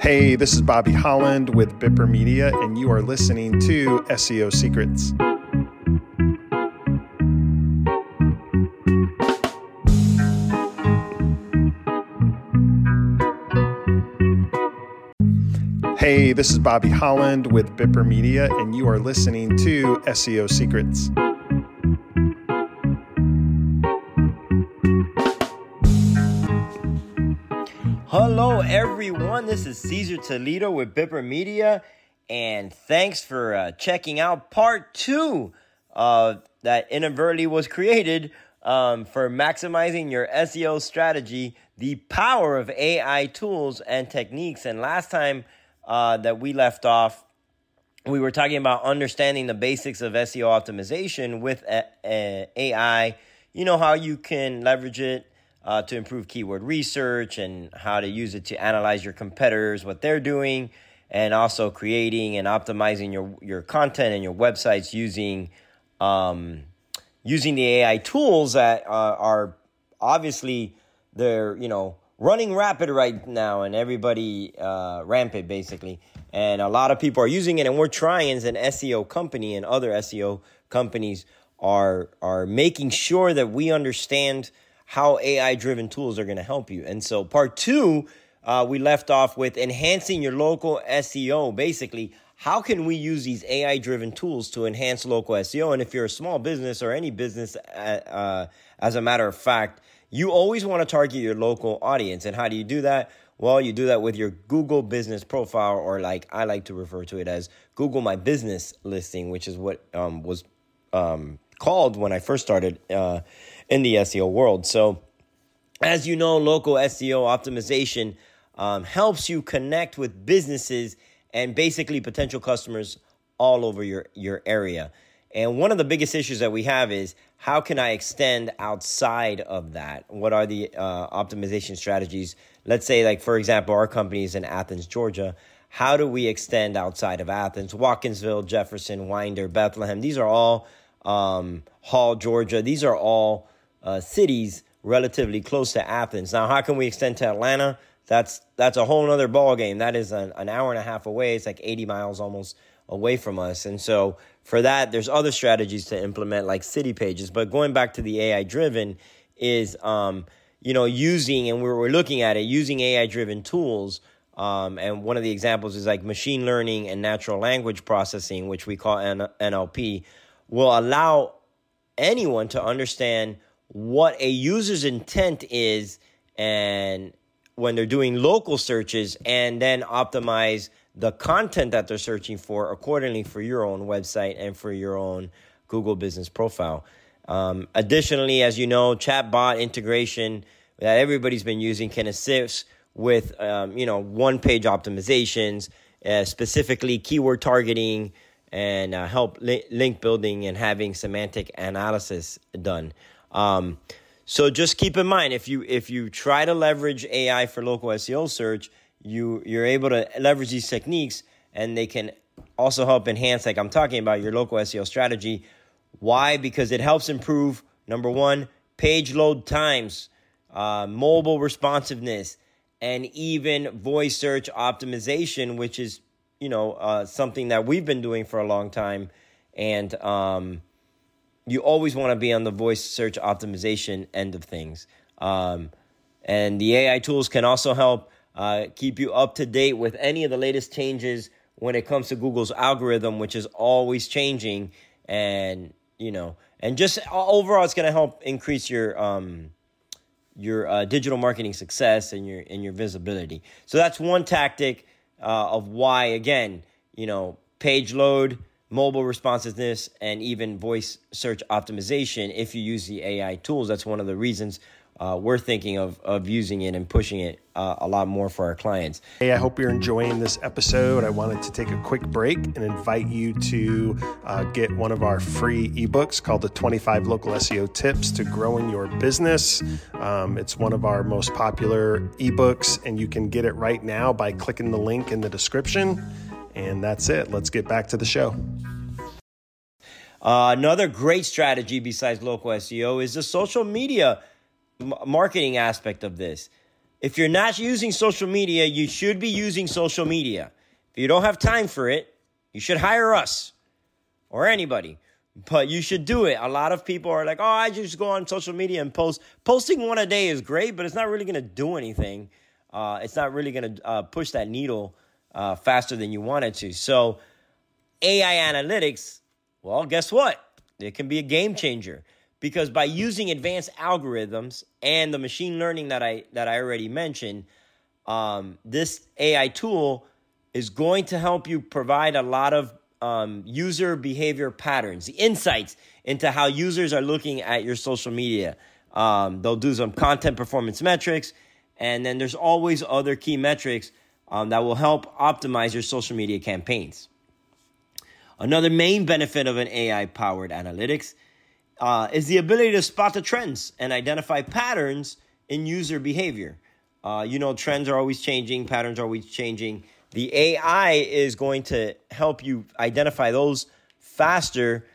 Hey, this is Bobby Holland with Bipper Media, and you are listening to SEO Secrets. Hey, this is Bobby Holland with Bipper Media, and you are listening to SEO Secrets. Hello, everyone. This is Cesar Toledo with Bipper Media, and thanks for uh, checking out part two uh, that inadvertently was created um, for maximizing your SEO strategy, the power of AI tools and techniques. And last time uh, that we left off, we were talking about understanding the basics of SEO optimization with a- a- AI. You know how you can leverage it uh, to improve keyword research and how to use it to analyze your competitors, what they're doing, and also creating and optimizing your, your content and your websites using um, using the AI tools that uh, are obviously they're you know running rapid right now and everybody uh, rampant basically. And a lot of people are using it and we're trying as an SEO company and other SEO companies are are making sure that we understand how AI driven tools are going to help you. And so, part two, uh, we left off with enhancing your local SEO. Basically, how can we use these AI driven tools to enhance local SEO? And if you're a small business or any business, uh, uh, as a matter of fact, you always want to target your local audience. And how do you do that? Well, you do that with your Google business profile, or like I like to refer to it as Google My Business listing, which is what um, was um, called when I first started uh, in the SEO world. So, as you know, local SEO optimization um, helps you connect with businesses and basically potential customers all over your, your area. And one of the biggest issues that we have is how can I extend outside of that? What are the uh, optimization strategies? Let's say, like, for example, our company is in Athens, Georgia. How do we extend outside of Athens? Watkinsville, Jefferson, Winder, Bethlehem. These are all um, Hall, Georgia. These are all uh, cities relatively close to Athens. Now, how can we extend to Atlanta? That's that's a whole other ball game. That is an, an hour and a half away. It's like 80 miles almost away from us. And so for that, there's other strategies to implement like city pages. But going back to the AI driven is, um, you know, using, and we're, we're looking at it, using AI driven tools. Um, and one of the examples is like machine learning and natural language processing, which we call NLP, will allow anyone to understand what a user's intent is and when they're doing local searches and then optimize the content that they're searching for accordingly for your own website and for your own Google business profile. Um, additionally, as you know, chatbot integration that everybody's been using can assist with um, you know on page optimizations, uh, specifically keyword targeting and uh, help li- link building and having semantic analysis done. Um, so just keep in mind if you if you try to leverage AI for local SEO search, you you're able to leverage these techniques and they can also help enhance like I'm talking about your local SEO strategy. Why? Because it helps improve number one page load times, uh, mobile responsiveness, and even voice search optimization, which is you know uh, something that we've been doing for a long time, and um, you always want to be on the voice search optimization end of things. Um, and the AI tools can also help uh, keep you up to date with any of the latest changes when it comes to Google's algorithm, which is always changing. And you know, and just overall, it's going to help increase your um, your uh, digital marketing success and your and your visibility. So that's one tactic uh, of why, again, you know, page load mobile responsiveness, and even voice search optimization if you use the AI tools. That's one of the reasons uh, we're thinking of, of using it and pushing it uh, a lot more for our clients. Hey, I hope you're enjoying this episode. I wanted to take a quick break and invite you to uh, get one of our free ebooks called the 25 Local SEO Tips to Growing Your Business. Um, it's one of our most popular ebooks, and you can get it right now by clicking the link in the description. And that's it. Let's get back to the show. Uh, another great strategy besides local SEO is the social media m- marketing aspect of this. if you're not using social media, you should be using social media. If you don't have time for it, you should hire us or anybody. But you should do it. A lot of people are like, oh, I just go on social media and post. Posting one a day is great, but it's not really going to do anything. Uh, it's not really going to uh, push that needle uh, faster than you wanted to. So, AI analytics, well, guess what? It can be a game changer because by using advanced algorithms and the machine learning that I that I already mentioned, um, this AI tool is going to help you provide a lot of um, user behavior patterns, the insights into how users are looking at your social media. Um, they'll do some content performance metrics, and then there's always other key metrics um, that will help optimize your social media campaigns. Another main benefit of an AI powered analytics uh, is the ability to spot the trends and identify patterns in user behavior. Uh, you know, trends are always changing, patterns are always changing. The AI is going to help you identify those faster.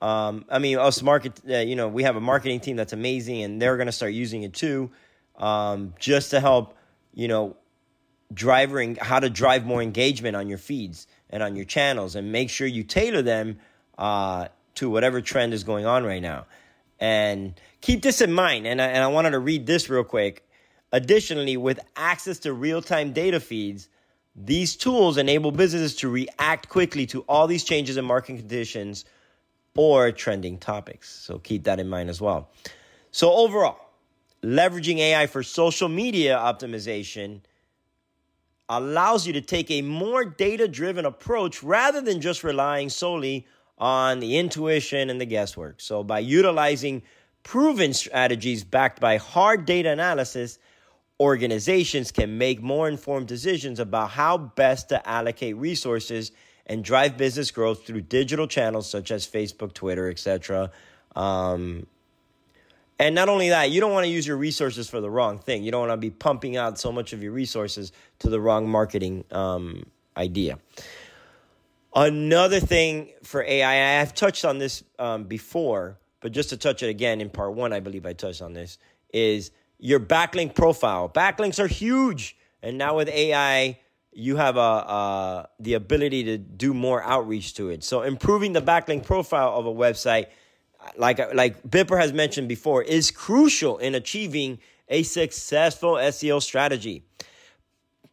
Um, I mean, us market, uh, you know, we have a marketing team that's amazing, and they're going to start using it too, um, just to help, you know, driving how to drive more engagement on your feeds and on your channels, and make sure you tailor them uh, to whatever trend is going on right now. And keep this in mind. And I, and I wanted to read this real quick. Additionally, with access to real time data feeds, these tools enable businesses to react quickly to all these changes in market conditions or trending topics. So keep that in mind as well. So, overall, leveraging AI for social media optimization allows you to take a more data driven approach rather than just relying solely on the intuition and the guesswork. So, by utilizing proven strategies backed by hard data analysis, organizations can make more informed decisions about how best to allocate resources and drive business growth through digital channels such as Facebook, Twitter, etc. Um, and not only that, you don't want to use your resources for the wrong thing. You don't want to be pumping out so much of your resources to the wrong marketing um, idea. Another thing for AI, I have touched on this um, before, but just to touch it again in part one, I believe I touched on this, is your backlink profile. Backlinks are huge. And now with AI, you have a, the ability to do more outreach to it. So improving the backlink profile of a website, like, like Bipper has mentioned before, is crucial in achieving a successful SEO strategy.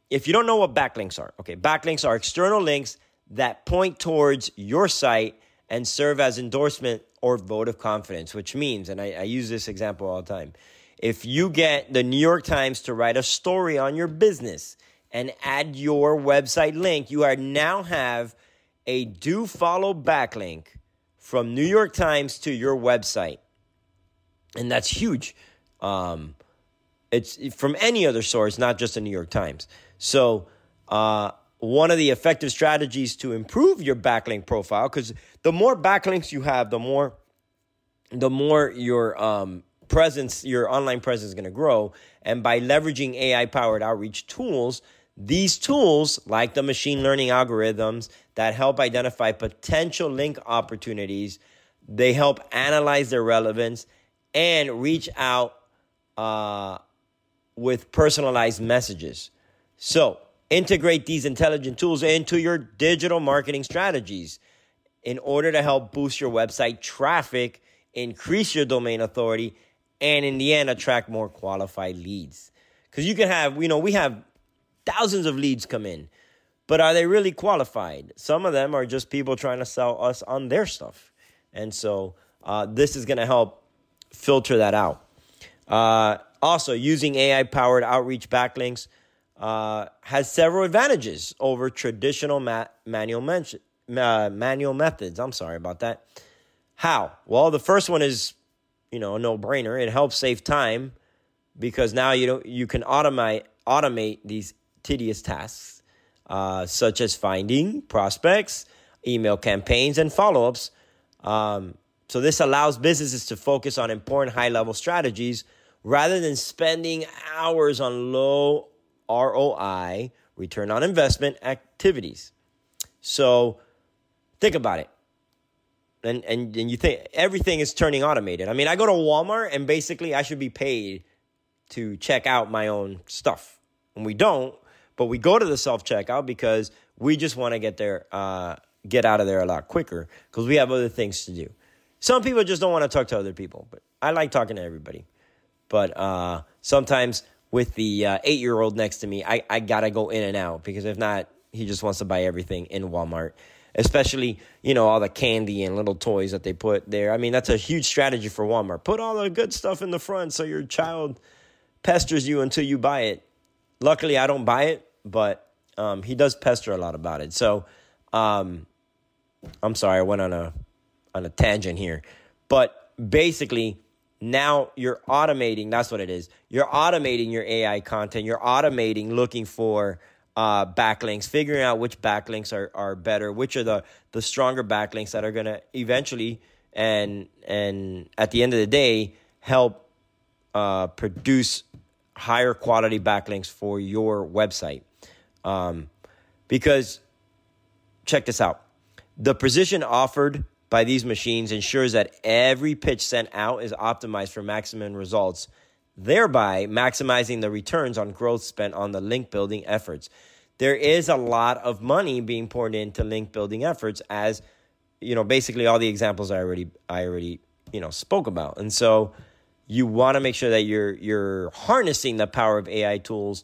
If you don't know what backlinks are, okay, backlinks are external links that point towards your site and serve as endorsement or vote of confidence, which means, and I, I, use this example all the time, if you get the New York Times to write a story on your business and add your website link, you are now have a do follow backlink from New York Times to your website. And that's huge. Um, it's from any other source, not just the New York Times. So, uh, one of the effective strategies to improve your backlink profile because the more backlinks you have the more the more your um, presence your online presence is going to grow and by leveraging ai powered outreach tools these tools like the machine learning algorithms that help identify potential link opportunities they help analyze their relevance and reach out uh, with personalized messages so Integrate these intelligent tools into your digital marketing strategies in order to help boost your website traffic, increase your domain authority, and in the end, attract more qualified leads. Because you can have, you know, we have thousands of leads come in, but are they really qualified? Some of them are just people trying to sell us on their stuff. And so uh, this is going to help filter that out. Uh, also, using AI powered outreach backlinks uh, has several advantages over traditional ma- manual, men- manual methods. I'm sorry about that. How? Well, the first one is, you know, a no-brainer. It helps save time because now you don't you can automate automate these tedious tasks, uh, such as finding prospects, email campaigns, and follow-ups. Um, so this allows businesses to focus on important high-level strategies rather than spending hours on low ROI, return on investment activities. So think about it. And, and, and you think everything is turning automated. I mean, I go to Walmart and basically I should be paid to check out my own stuff. And we don't, but we go to the self checkout because we just want to get there, uh, get out of there a lot quicker because we have other things to do. Some people just don't want to talk to other people, but I like talking to everybody. But uh, sometimes with the uh, eight year old next to me, I, I gotta go in and out because if not, he just wants to buy everything in Walmart. Especially, you know, all the candy and little toys that they put there. I mean, that's a huge strategy for Walmart. Put all the good stuff in the front so your child pesters you until you buy it. Luckily, I don't buy it, but um, he does pester a lot about it. So, um, I'm sorry, I went on a on a tangent here, but basically, now you're automating. That's what it is. You're automating your AI content. You're automating looking for uh, backlinks, figuring out which backlinks are, are better, which are the, the stronger backlinks that are to eventually and and at the end of the day help uh, produce higher quality backlinks for your website. Um, because check this out, the precision offered by these machines ensures that every pitch sent out is optimized for maximum results, thereby maximizing the returns on growth spent on the link building efforts. There is a lot of money being poured into link building efforts as you know basically all the examples I already I already you know spoke about. And so you want to make sure that you're you're harnessing the power of AI tools,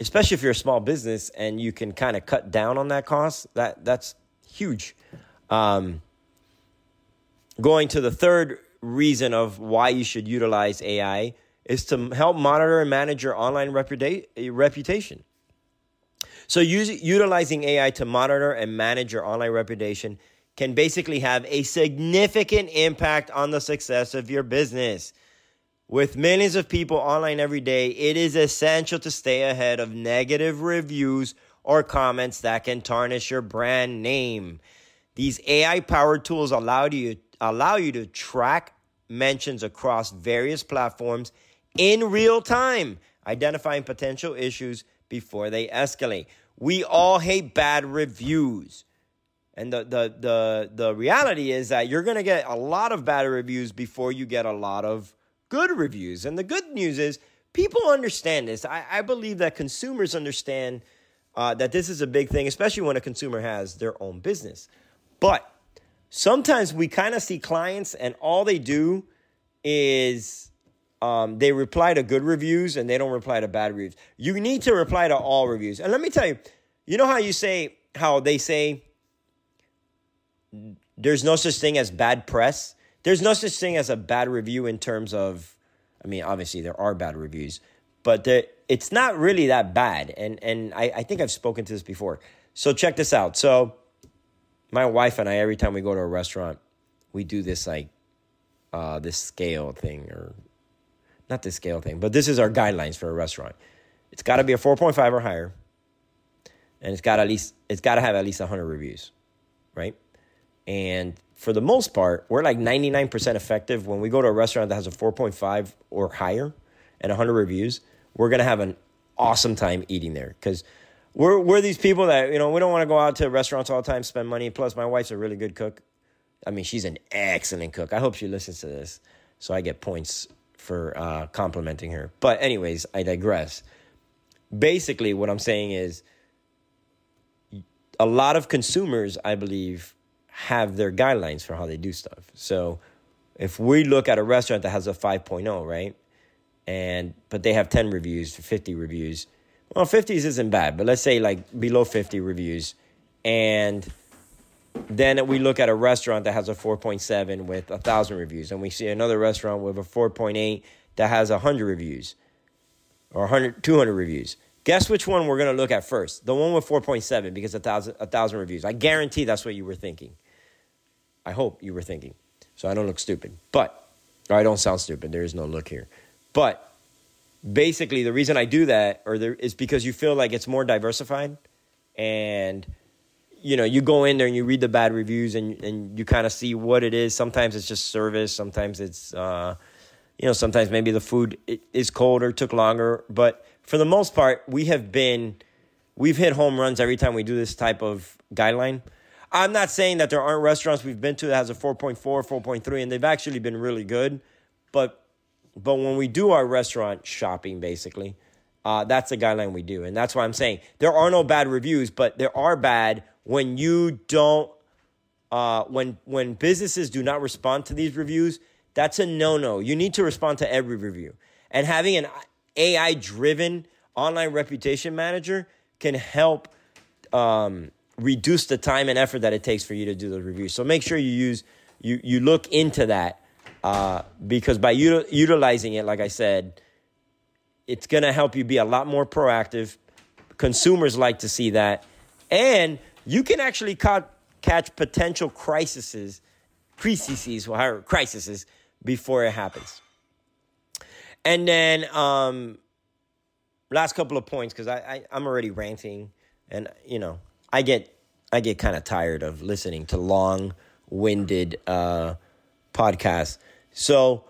especially if you're a small business and you can kind of cut down on that cost. That that's huge. Um, going to the third reason of why you should utilize AI is to help monitor and manage your online reputa- reputation. So, utilizing AI to monitor and manage your online reputation can basically have a significant impact on the success of your business. With millions of people online every day, it is essential to stay ahead of negative reviews or comments that can tarnish your brand name. These AI powered tools allow you allow you to track mentions across various platforms in real time, identifying potential issues before they escalate. We all hate bad reviews. And the, the, the, the reality is that you're going to get a lot of bad reviews before you get a lot of good reviews. And the good news is people understand this. I, I believe that consumers understand uh, that this is a big thing, especially when a consumer has their own business. But sometimes we kind of see clients and all they do is um, they reply to good reviews and they don't reply to bad reviews. You need to reply to all reviews. And let me tell you, you know how you say, how they say there's no such thing as bad press? There's no such thing as a bad review in terms of, I mean, obviously there are bad reviews, but it's not really that bad. And, and I, I think I've spoken to this before. So check this out. So, my wife and I, every time we go to a restaurant, we do this like uh, this scale thing, or not this scale thing, but this is our guidelines for a restaurant. It's got to be a 4.5 or higher, and it's got at least it's got to have at least 100 reviews, right? And for the most part, we're like 99% effective when we go to a restaurant that has a 4.5 or higher and 100 reviews. We're gonna have an awesome time eating there because we're we're these people that you know we don't want to go out to restaurants all the time, spend money. Plus, my wife's a really good cook. I mean, she's an excellent cook. I hope she listens to this, so I get points for uh, complimenting her. But anyways, I digress. Basically, what I'm saying is, a lot of consumers, I believe, have their guidelines for how they do stuff. So, if we look at a restaurant that has a 5.0, right, and but they have 10 reviews, 50 reviews well, 50s isn't bad, but let's say like below 50 reviews. And then we look at a restaurant that has a 4.7 with 1,000 reviews, and we see another restaurant with a 4.8 that has 100 reviews or 100, 200 reviews. Guess which one we're going to look at first? The one with 4.7 because a thousand, a thousand reviews. I guarantee that's what you were thinking. I hope you were thinking. So I don't look stupid. But, or I don't sound stupid. There is no look here. But basically the reason I do that or there is because you feel like it's more diversified and you know you go in there and you read the bad reviews and and you kind of see what it is sometimes it's just service sometimes it's uh you know sometimes maybe the food is cold or took longer but for the most part we have been we've hit home runs every time we do this type of guideline i'm not saying that there aren't restaurants we've been to that has a 4.4 4.3 and they've actually been really good but but when we do our restaurant shopping, basically, uh, that's the guideline we do. And that's why I'm saying there are no bad reviews, but there are bad when you don't, uh, when, when businesses do not respond to these reviews. That's a no no. You need to respond to every review. And having an AI driven online reputation manager can help um, reduce the time and effort that it takes for you to do those reviews. So make sure you use you you look into that uh, because by util- utilizing it, like I said, it's gonna help you be a lot more proactive. Consumers like to see that, and you can actually ca- catch potential crises, crises, well, crises before it happens. And then um, last couple of points because I, I I'm already ranting, and you know I get I get kind of tired of listening to long winded uh, podcasts. So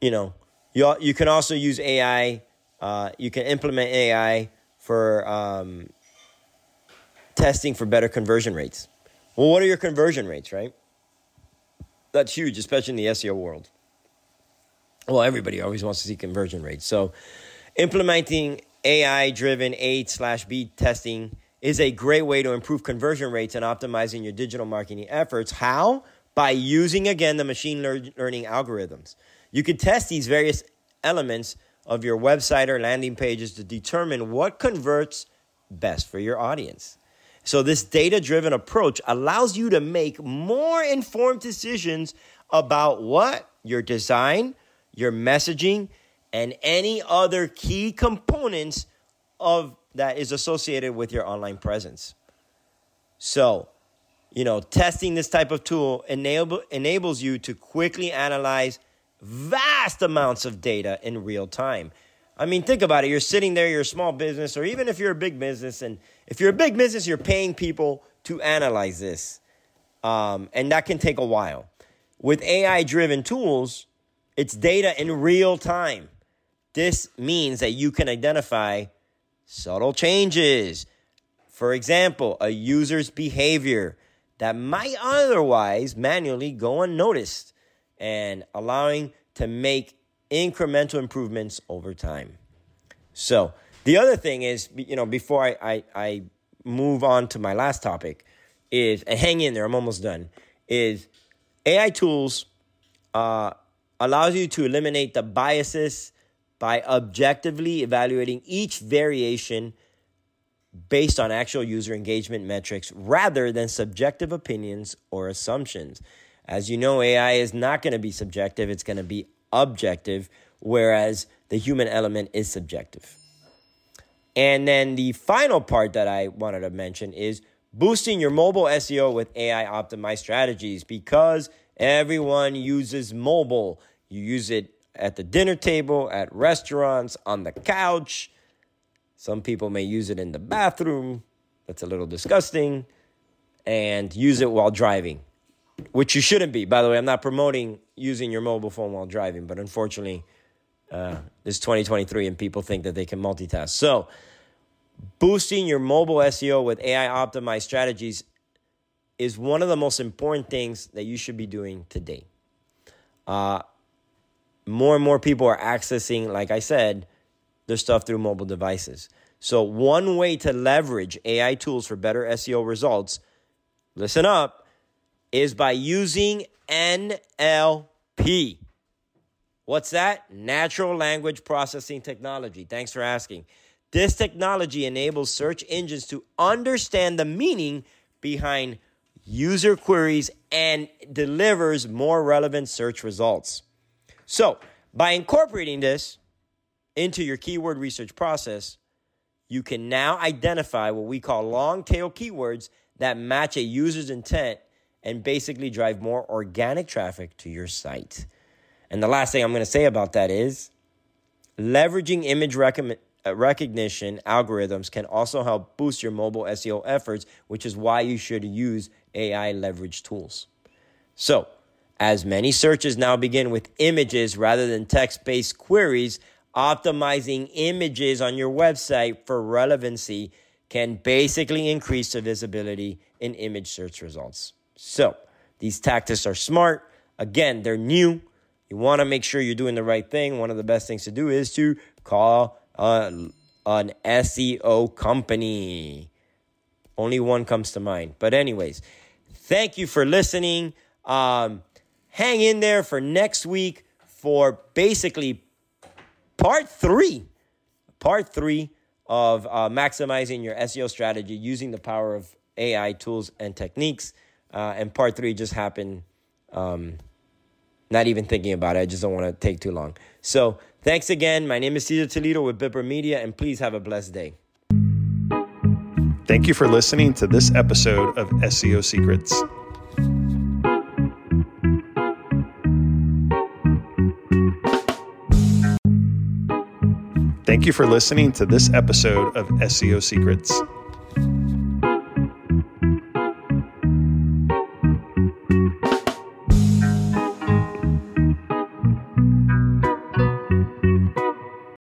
you know you you can also use AI. Uh, you can implement AI for um, testing for better conversion rates. Well, what are your conversion rates, right? That's huge, especially in the SEO world. Well, everybody always wants to see conversion rates. So, implementing AI driven A slash B testing is a great way to improve conversion rates and optimizing your digital marketing efforts. How? By using again the machine learning algorithms. You can test these various elements of your website or landing pages to determine what converts best for your audience. So, this data driven approach allows you to make more informed decisions about what your design, your messaging, and any other key components of that is associated with your online presence. So, you know, testing this type of tool enable, enables you to quickly analyze vast amounts of data in real time. I mean, think about it. You're sitting there, you're a small business, or even if you're a big business, and if you're a big business, you're paying people to analyze this. Um, and that can take a while. With AI driven tools, it's data in real time. This means that you can identify subtle changes. For example, a user's behavior that might otherwise manually go unnoticed and allowing to make incremental improvements over time. So, the other thing is, you know, before I, I, I move on to my last topic, is, and hang in there, I'm almost done, is AI tools uh, allows you to eliminate the biases by objectively evaluating each variation based on actual user engagement metrics rather than subjective opinions or assumptions. As you know, AI is not going to be subjective, it's going to be objective, whereas the human element is subjective. And then the final part that I wanted to mention is boosting your mobile SEO with AI optimized strategies because everyone uses mobile. You use it at the dinner table, at restaurants, on the couch. Some people may use it in the bathroom. That's a little disgusting. And use it while driving, which you shouldn't be. By the way, I'm not promoting using your mobile phone while driving, but unfortunately, uh, it's 2023 and people think that they can multitask. So, boosting your mobile SEO with AI optimized strategies is one of the most important things that you should be doing today. Uh, more and more people are accessing, like I said, their stuff through mobile devices. So, one way to leverage AI tools for better SEO results, listen up, is by using NLP. What's that? Natural language processing technology. Thanks for asking. This technology enables search engines to understand the meaning behind user queries and delivers more relevant search results. So, by incorporating this into your keyword research process, you can now identify what we call long tail keywords that match a user's intent and basically drive more organic traffic to your site. And the last thing I'm going to say about that is leveraging image uh, recognition algorithms can also help boost your mobile SEO efforts, which is why you should use AI leverage tools. So, as many searches now begin with images rather than text based queries, optimizing images on your website for relevancy can basically increase the visibility in image search results. So, these tactics are smart. Again, they're new. you want to make sure you're doing the right thing. One of the best things to do is to call uh, an SEO company. Only one comes to mind. But, anyways, thank you for listening. Um, hang in there for next week for basically part three. Part three of uh, maximizing your SEO strategy using the power of AI tools and techniques. Uh, and part three just happened. Um, not even thinking about it. I just don't want to take too long. So, thanks again. My name is Cesar Toledo with Bipper Media, and please have a blessed day. Thank you for listening to this episode of SEO Secrets. Thank you for listening to this episode of SEO Secrets.